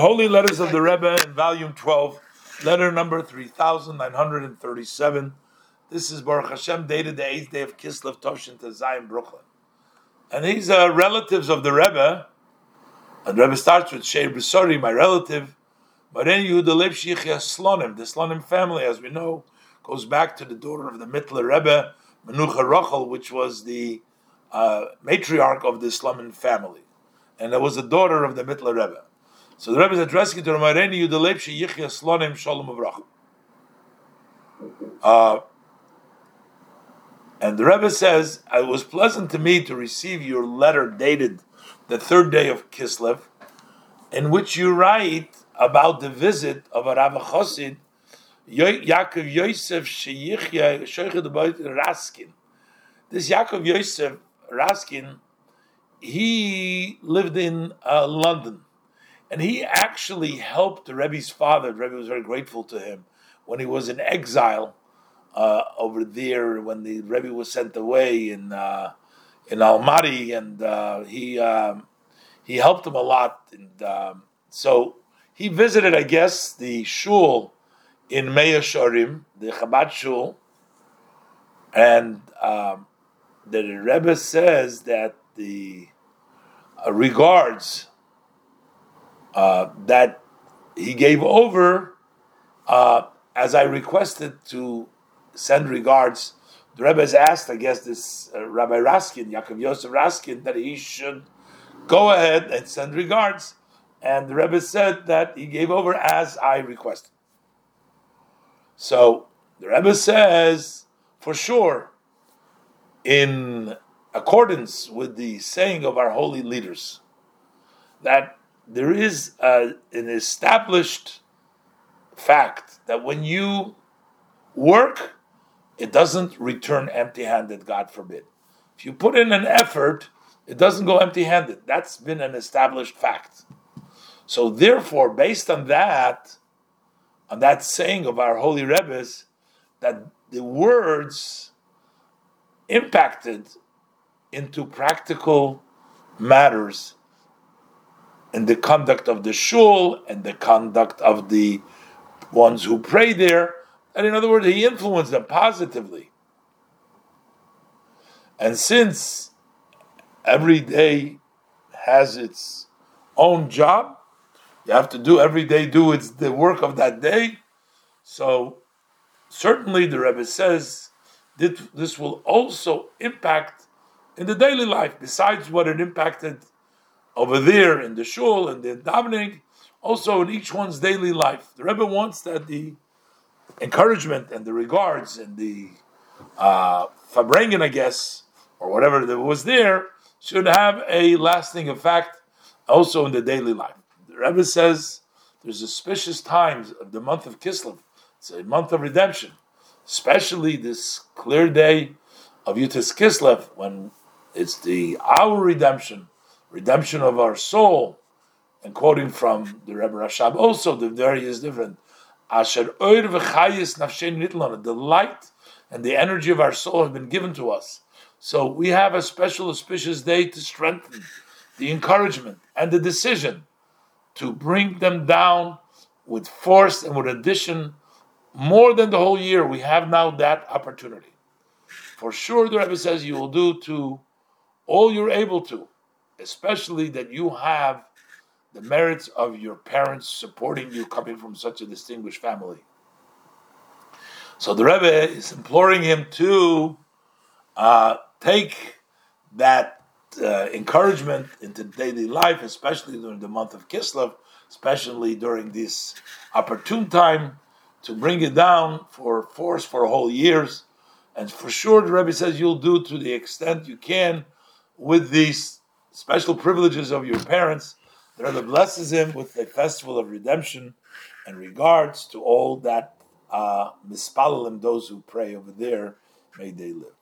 Holy Letters of the Rebbe in Volume 12, letter number 3937. This is Baruch Hashem, dated the 8th day of Kislev Toshin to Zion, Brooklyn. And these are relatives of the Rebbe. And the Rebbe starts with Sheir Besori, my relative. But then Yehuda Lev Shichya Slonim, the Slonim family, as we know, goes back to the daughter of the Mittler Rebbe, Menucha Rochel, which was the uh, matriarch of the Slonim family. And there was a daughter of the Mittler Rebbe. So the Rebbe is addressing it to Ramareni Slonim Shalom Avrach. Uh, and the Rebbe says, It was pleasant to me to receive your letter dated the third day of Kislev, in which you write about the visit of a Rabbi Chosid, Yaakov Yosef Sheyichya Shochet Raskin. This Yaakov Yosef Raskin, he lived in uh, London and he actually helped the Rebbe's father. The Rebbe was very grateful to him when he was in exile uh, over there, when the Rebbe was sent away in uh, in Almaty, and uh, he um, he helped him a lot. And um, so he visited, I guess, the shul in Mea Shorim, the Chabad shul, and um, the Rebbe says that the uh, regards uh, that he gave over uh, as I requested to send regards. The Rebbe has asked, I guess, this uh, Rabbi Raskin, Yaakov Yosef Raskin, that he should go ahead and send regards. And the Rebbe said that he gave over as I requested. So the Rebbe says, for sure, in accordance with the saying of our holy leaders, that there is an established fact that when you work, it doesn't return empty handed, God forbid. If you put in an effort, it doesn't go empty handed. That's been an established fact. So, therefore, based on that, on that saying of our holy Rebbe's, that the words impacted into practical matters in the conduct of the shul and the conduct of the ones who pray there. And in other words, he influenced them positively. And since every day has its own job, you have to do every day do its the work of that day. So certainly the Rebbe says that this will also impact in the daily life, besides what it impacted over there in the shul and the davening, also in each one's daily life. The Rebbe wants that the encouragement and the regards and the uh, fabrengen, I guess, or whatever that was there, should have a lasting effect also in the daily life. The Rebbe says there's auspicious times of the month of Kislev. It's a month of redemption, especially this clear day of Yutis Kislev when it's the our redemption redemption of our soul, and quoting from the Rebbe Rashab also, the various different Asher oir v'chayis nafshen the light and the energy of our soul have been given to us. So we have a special auspicious day to strengthen the encouragement and the decision to bring them down with force and with addition more than the whole year. We have now that opportunity. For sure, the Rebbe says you will do to all you're able to especially that you have the merits of your parents supporting you coming from such a distinguished family. So the Rebbe is imploring him to uh, take that uh, encouragement into daily life, especially during the month of Kislev, especially during this opportune time, to bring it down for force for whole years. And for sure, the Rebbe says you'll do to the extent you can with these special privileges of your parents. The Rebbe blesses him with a festival of redemption and regards to all that uh, mispalalim, those who pray over there, may they live.